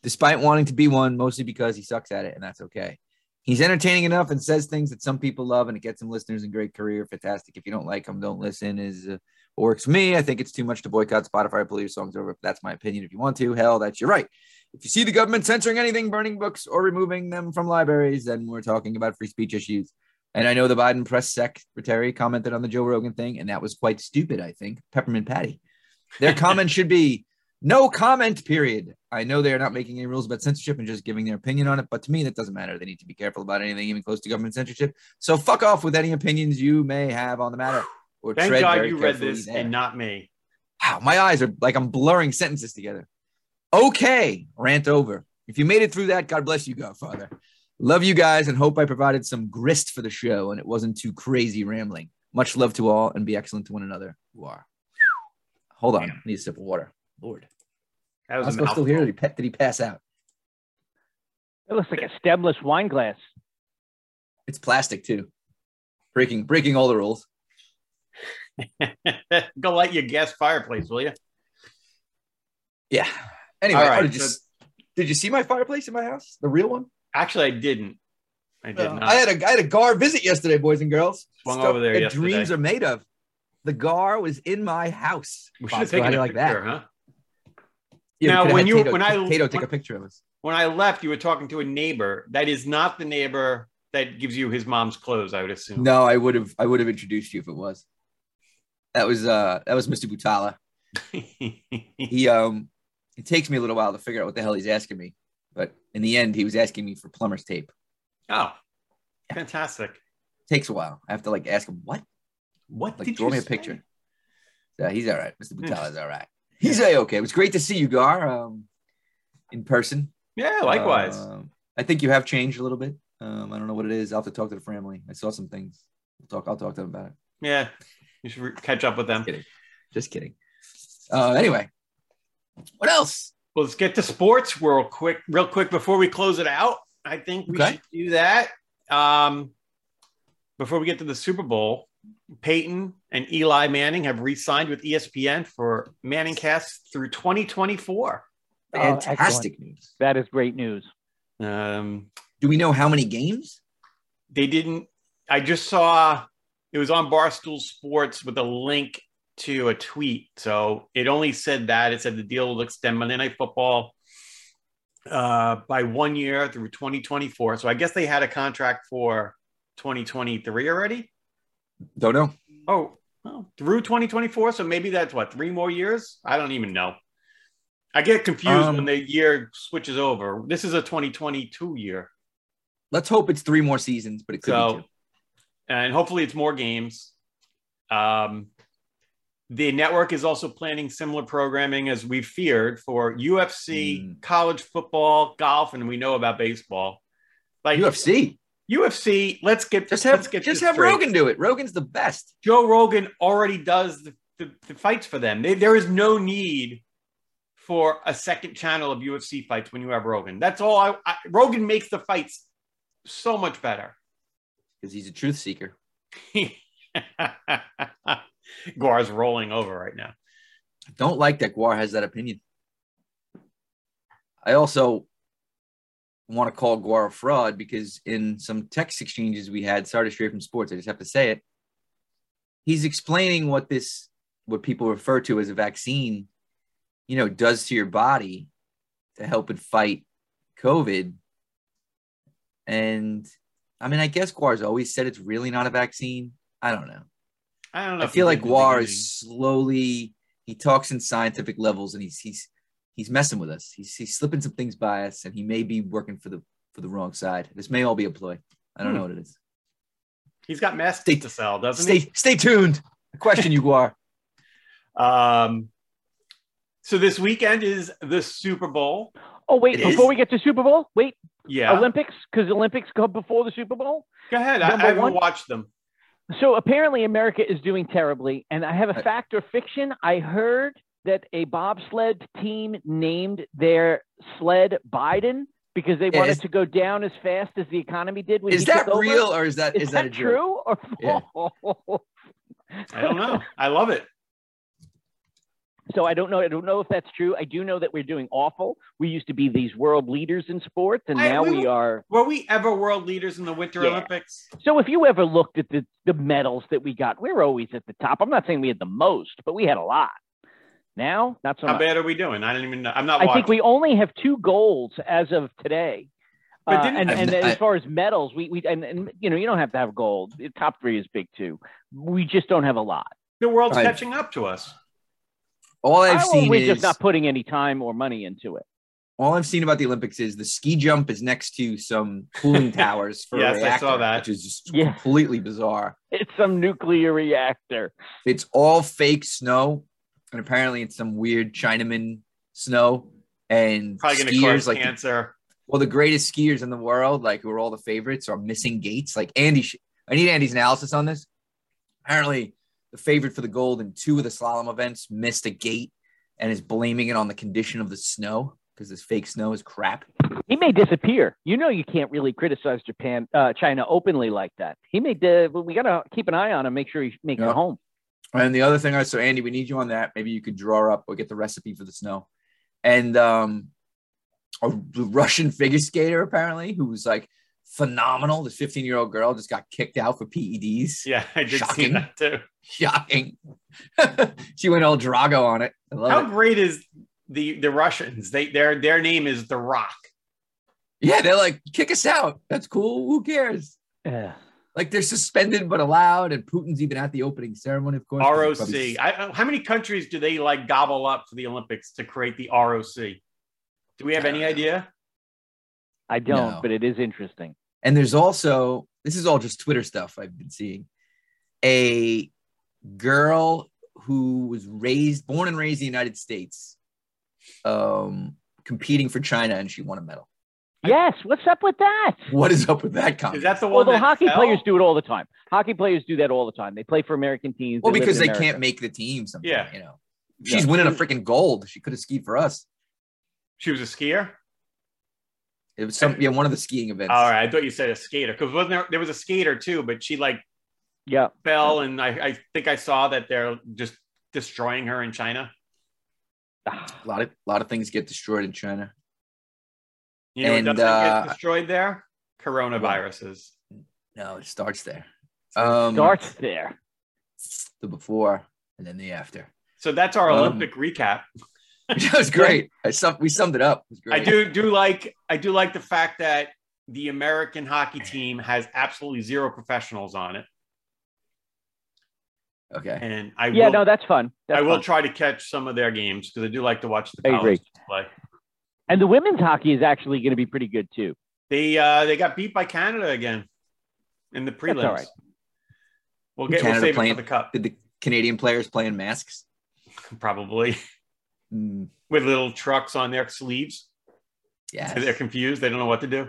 despite wanting to be one, mostly because he sucks at it, and that's okay. He's entertaining enough and says things that some people love, and it gets him listeners and great career. Fantastic. If you don't like him, don't listen. Is uh, works for me. I think it's too much to boycott Spotify. Pull your songs over. That's my opinion. If you want to, hell, that's your right. If you see the government censoring anything, burning books, or removing them from libraries, then we're talking about free speech issues. And I know the Biden press secretary commented on the Joe Rogan thing, and that was quite stupid. I think Peppermint Patty. Their comment should be no comment, period. I know they are not making any rules about censorship and just giving their opinion on it, but to me, that doesn't matter. They need to be careful about anything even close to government censorship. So fuck off with any opinions you may have on the matter. Or Thank God you read this there. and not me. Wow, my eyes are like I'm blurring sentences together. Okay, rant over. If you made it through that, God bless you, Godfather. Love you guys and hope I provided some grist for the show and it wasn't too crazy rambling. Much love to all and be excellent to one another. You are. Hold on, I need a sip of water. Lord, That was I'm a supposed to hear. mouthful. Did he, pa- did he pass out? It looks like a stemless wine glass. It's plastic too. Breaking breaking all the rules. Go light your gas fireplace, will you? Yeah. Anyway, All oh, right, did, you, so- s- did you see my fireplace in my house? The real one? Actually, I didn't. I did Uh, not. I had a I had a gar visit yesterday, boys and girls. Swung over there that yesterday. dreams are made of. The gar was in my house. we should have taken a like picture, that? huh? Yeah, Now, when you- Tato, when I- Tato take when- a picture of us. When I left, you were talking to a neighbor. That is not the neighbor that gives you his mom's clothes, I would assume. No, I would have I would have introduced you if it was. That was uh that was Mr. Butala. He um it takes me a little while to figure out what the hell he's asking me, but in the end he was asking me for plumber's tape. oh, fantastic. takes a while. I have to like ask him what? What Like did draw you me a picture. Yeah, he's all right. Mr. Interesting. Butala's all right. He's a okay. It was great to see you, Gar, um, in person. Yeah, likewise. Um, I think you have changed a little bit. Um, I don't know what it is. I'll have to talk to the family. I saw some things. We'll talk. I'll talk to them about it. yeah, you should re- catch up with them. Just kidding. Just kidding. Uh, anyway, what else? Well, let's get to sports real quick, real quick before we close it out. I think we Okay. should do that. Um, before we get to the Super Bowl, Peyton and Eli Manning have re-signed with ESPN for Manning Cast through 2024. Oh, Fantastic news. That is great news. Um, Do we know how many games? they didn't. I just saw it was on Barstool Sports with a link to a tweet. So it only said that it said the deal will extend Monday Night Football uh, by one year through 2024. So I guess they had a contract for 2023 already. Don't know. Oh, oh, through 2024. So maybe that's what three more years. I don't even know. I get confused Um, when the year switches over. This is a 2022 year. Let's hope it's three more seasons, but it could be two. and hopefully it's more games. Um, the network is also planning similar programming as we feared for UFC, Mm. college football, golf, and we know about baseball. Like UFC. UFC, let's get Just have get just have straight. Rogan do it. Rogan's the best. Joe Rogan already does the, the, the fights for them. They, there is no need for a second channel of UFC fights when you have Rogan. That's all. I, I Rogan makes the fights so much better. Because he's a truth seeker. Gar's rolling over right now. I don't like that Guar has that opinion. I also want to call Gar a fraud because in some text exchanges we had, to stray from sports, I just have to say it. He's explaining what this, what people refer to as a vaccine, you know, does to your body to help it fight COVID. And I mean, I guess Gar's always said it's really not a vaccine. I don't know. I don't know. I feel like Guar is slowly he talks in scientific levels and he's he's he's messing with us. He's he's slipping some things by us and he may be working for the for the wrong side. This may all be a ploy. I don't Hmm. know what it is. He's got masks Stay- to sell, doesn't Stay stay tuned. I question you, Gar. Um, so this weekend is the Super Bowl. Oh wait, It before is? we get to Super Bowl, wait, Yeah. Olympics because Olympics go before the Super Bowl. Go ahead. I, Number I haven't one? watched them. So apparently America is doing terribly, and I have a fact or fiction. I heard that a bobsled team named their sled Biden because they Yeah, wanted is- to go down as fast as the economy did when Is he that took over. real or is that Is, is, that, that, a joke? true or Yeah. false? I don't know. I love it. So I don't know. I don't know if that's true. I do know that we're doing awful. We used to be these world leaders in sports, and I- now we we are. Were we ever world leaders in the Winter Yeah. Olympics? So if you ever looked at the the medals that we got, we're always at the top. I'm not saying we had the most, but we had a lot. Now, not so How much. bad are we doing? I don't even know. I'm not I watching. think we only have two golds as of today. But Uh, didn't- and and I- as far as medals, we, we and, and you know you don't have to have gold. The top three is big too. We just don't have a lot. the world's Right. catching up to us. All I've seen we're is just not putting any time or money into it. all I've seen about the Olympics is the ski jump is next to some cooling towers for Yes, a I reactor, saw that. which is just Yeah. completely bizarre. It's some nuclear reactor. It's all fake snow, and apparently it's some weird Chinaman snow. And Probably going to skiers cause like the- well, the greatest skiers in the world, like who are all the favorites, are missing gates. Like Andy, I need Andy's analysis on this. Apparently, the favorite for the gold in two of the slalom events missed a gate and is blaming it on the condition of the snow because this fake snow is crap. He may disappear. You know, you can't really criticize Japan, uh, China openly like that. He may. Uh, we got to keep an eye on him, make sure he makes Yeah. it home. And the other thing I so Andy, we need you on that. Maybe you could draw up or get the recipe for the snow. And um a Russian figure skater apparently who was like phenomenal. This 15 year old girl just got kicked out for PEDs. Yeah, I did see Shocking. that too. Shocking. she went all Drago on it. I love How it. great is the the Russians? They their their name is The Rock. Yeah, they're like, kick us out. That's cool. Who cares? Yeah. Like they're suspended but allowed, and Putin's even at the opening ceremony, of course. ROC. I, how many countries do they like gobble up for the Olympics to create the ROC? Do we have any idea? I don't, No. but it is interesting. And there's also this is all just Twitter stuff I've been seeing. A girl who was raised, born and raised in the United States, um, competing for China, and she won a medal. Yes. What's up with that? What is up with that comment? Is that the one? Although that hockey fell? players do it all the time. Hockey players do that all the time. They play for American teams. well, live because they America. can't make the team. Sometimes, Yeah. you know, she's winning a freaking gold. She could have skied for us. She was a skier. It was some, yeah, one of the skiing events. All right, I thought you said a skater because wasn't there? There was a skater too, but she like Yeah. fell, and I, I think I saw that they're just destroying her in China. A lot of, a lot of things get destroyed in China. You know And, what doesn't uh, get destroyed there? Coronaviruses. No, it starts there. Um, Starts there. the before and then the after. So that's our Um, Olympic recap. that was great. I sum, we summed it up. It was I do do like I do like the fact that the American hockey team has absolutely zero professionals on it, Okay. and I Yeah, will no, that's fun. That's I will fun. try to catch some of their games because I do like to watch the I college agree. play. And the women's hockey is actually going to be pretty good too. They uh, they got beat by Canada again in the prelims. all right. We'll get Canada we'll playing- for the cup Did the Canadian players play in masks? probably Mm, with little trucks on their sleeves. yes. They're confused. They don't know what to do.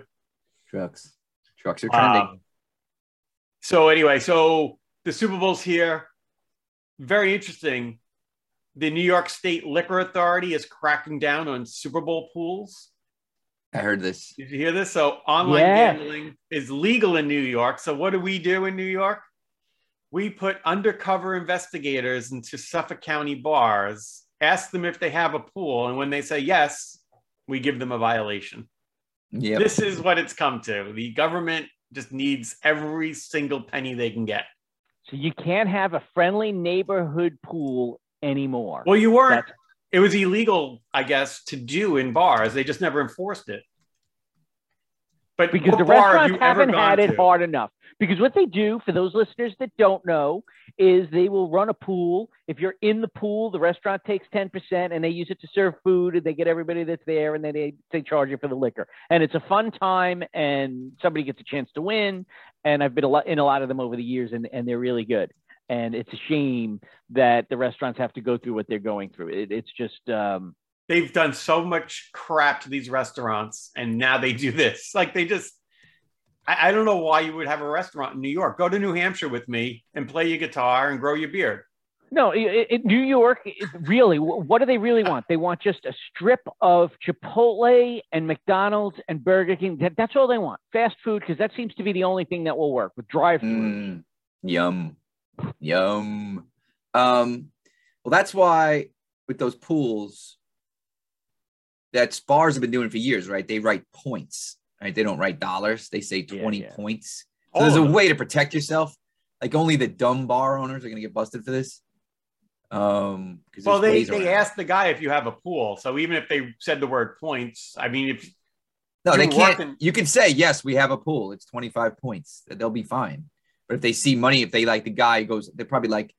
Trucks. Trucks are trending. Um, so anyway, so the Super Bowl's here. Very interesting. The New York State Liquor Authority is cracking down on Super Bowl pools. I heard this. Did you hear this? So online Yes. gambling is legal in New York. So what do we do in New York? We put undercover investigators into Suffolk County bars, ask them if they have a pool, and when they say yes, we give them a violation. Yep. This is what it's come to. The government just needs every single penny they can get. So you can't have a friendly neighborhood pool anymore. Well, you weren't. That's- It was illegal, I guess, to do in bars. They just never enforced it. But because the bar restaurants have not had it to? hard enough. Because what they do for those listeners that don't know is they will run a pool. If you're in the pool, the restaurant takes 10% and they use it to serve food and they get everybody that's there and then they, they charge you for the liquor. And it's a fun time and somebody gets a chance to win. And I've been a lot, in a lot of them over the years and, and they're really good. And it's a shame that the restaurants have to go through what they're going through. It, it's just, um, they've done so much crap to these restaurants, and now they do this. Like they just, I, I don't know why you would have a restaurant in New York. Go to New Hampshire with me and play your guitar and grow your beard. No, i i New York, it- really, what do they really want? They want just a strip of Chipotle and McDonald's and Burger King. That, that's all they want. Fast food, because that seems to be the only thing that will work with drive-through. Mm, yum, yum. Um, well, that's why with those pools, that bars have been doing for years, right? They write points, right? They don't write dollars. They say twenty yeah. points. So All there's a way to protect yourself. Like only the dumb bar owners are gonna get busted for this. Um, Well, they they asked the guy if you have a pool. So even if they said the word points, I mean, if No, they can't. working- You can say yes, we have a pool. It's 25 points. They'll be fine. But if they see money, if they like the guy goes, they're probably like,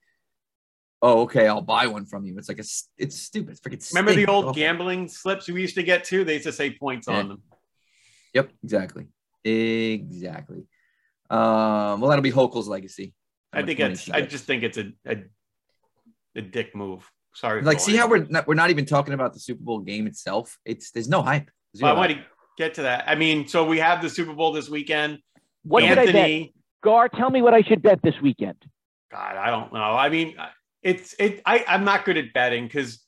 "Oh, okay, I'll buy one from you." It's like a, s- it's stupid. It's freaking. remember the old Awful. gambling slips we used to get too, they used to say points Yeah. on them. Yep, exactly, exactly. Um, well, that'll be Hochul's legacy. I think money it's. I just think it's a a, a dick move. Sorry. like see how we're not, we're not even talking about the Super Bowl game itself. It's there's no hype. Well, I want to get to that. I mean, so we have the Super Bowl this weekend. What did I bet? Anthony, Gar, tell me what I should bet this weekend. God, I don't know. I mean, it's it. I I'm not good at betting because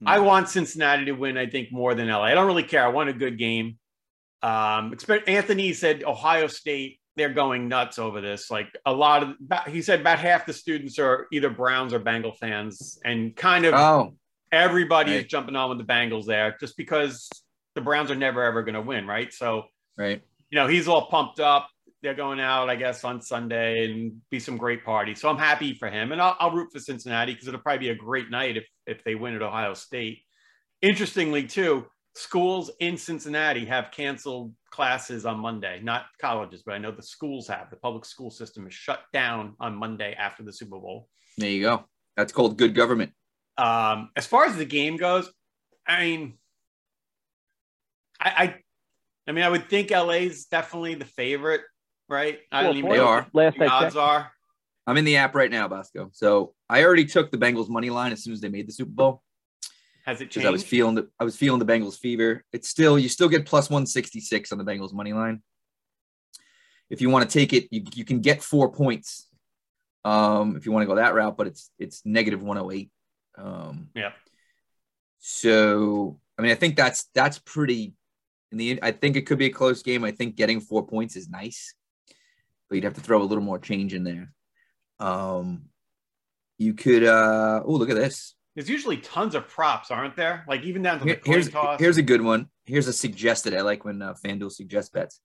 Hmm. I want Cincinnati to win. I think more than LA. I don't really care. I want a good game. Um, Anthony said Ohio State. They're going nuts over this. Like a lot of, he said about half the students are either Browns or Bengal fans, and kind of Oh, everybody is jumping on with the Bengals there, just because the Browns are never ever going to win, right? So right. you know, he's all pumped up. They're going out, I guess, on Sunday and be some great party. So I'm happy for him. And I'll, I'll root for Cincinnati because it'll probably be a great night if, if they win at Ohio State. Interestingly, too, schools in Cincinnati have canceled classes on Monday, not colleges, but I know the schools have. The public school system is shut down on Monday after the Super Bowl. There you go. That's called good government. Um, as far as the game goes, I mean, I, I, I mean, I would think LA's definitely the favorite, right? I don't Well, even They know are. what Last the odds are. I'm in the app right now, Bosco. So I already took the Bengals money line as soon as they made the Super Bowl Has it because I was changed? feeling the I was feeling the Bengals fever. It's still you still get plus 166 on the Bengals money line. If you want to take it, you, you can get four points. Um, if you want to go that route, but it's it's negative 108. Um, Yeah. So I mean, I think that's that's pretty. In the, I think it could be a close game. I think getting four points is nice, but you'd have to throw a little more change in there. Um, you could. uh Oh, look at this. There's usually tons of props, aren't there? Like even down to Here- the coin here's toss. here's a good one. Here's a suggested. I like when uh, FanDuel suggests bets.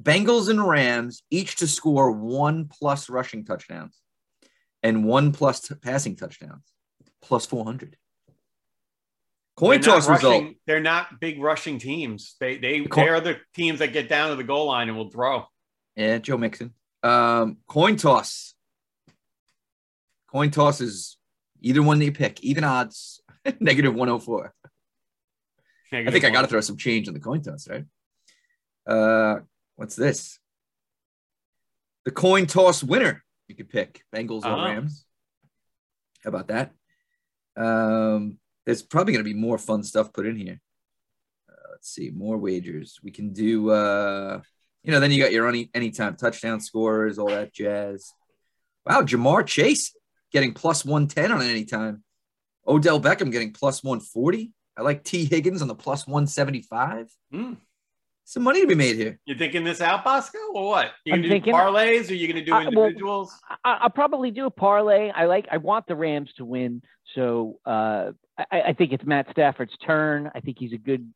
Bengals and Rams each to score one plus rushing touchdowns and one plus t- passing touchdowns, plus 400. Coin They're toss result. rushing- They're not big rushing teams. They they The coin- they are the teams that get down to the goal line and will throw. Yeah, Joe Mixon. Um, coin toss. Coin toss is either one that you pick, even odds, negative 104. I think I got to throw some change on the coin toss, right? Uh, what's this? The coin toss winner you could pick Bengals or Oh. Rams. How about that? Um, there's probably going to be more fun stuff put in here. Uh, let's see, more wagers. We can do, uh, you know, then you got your any anytime touchdown scorers, all that jazz. Wow, Ja'Marr Chase getting plus 110 on an anytime. Odell Beckham getting plus 140. I like Tee Higgins on the plus 175. Hmm. Some money to be made here. You thinking this out, Bosco, or what? You I'm do thinking- parlays, or you gonna do Uh, well, individuals? I, I'll probably do a parlay. I like. I want the Rams to win, so uh, I, I think it's Matt Stafford's turn. I think he's a good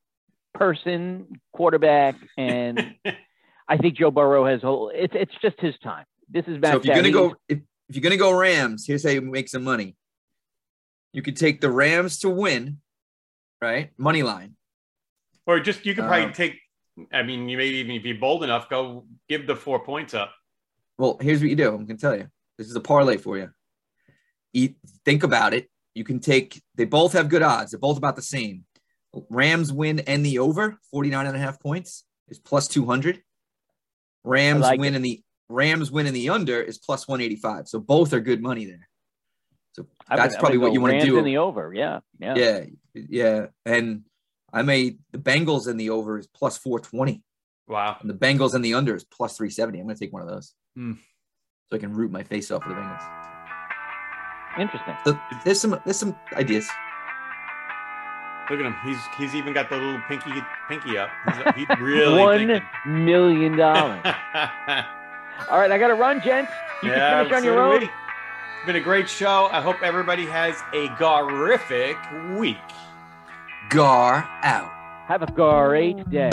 person, quarterback, and I think Joe Burrow has. Whole, it's it's just his time. This is Matt. so if you're gonna go if, if you're gonna go Rams, here's how you make some money. You could take the Rams to win, right? Money line. or just you could probably Um, take. I mean, you maybe even if you're bold enough, go give the four points up. Well, here's what you do. I'm gonna tell you. This is a parlay for you. Eat, think about it. You can take, they both have good odds. They're both about the same. Rams win and the over 49 and a half points is plus 200. Rams like win it. and the Rams win in the under is plus 185. So both are good money there. So I would- that's I probably what you want to Rams do. in the over. Yeah, yeah. yeah, yeah. And I made the Bengals in the over is plus 420, Wow. and the Bengals in the under is plus 370. I'm going to take one of those Hmm. so I can root my face off for the Bengals. Interesting. So there's some there's some ideas. Look at him. He's he's even got the little pinky pinky up. He's, he's really One thinking. million dollars. All right, I got to run, gents. You Yeah, can finish on your own. we. It's been a great show. I hope everybody has a gorific week. Gar out. Have a great day.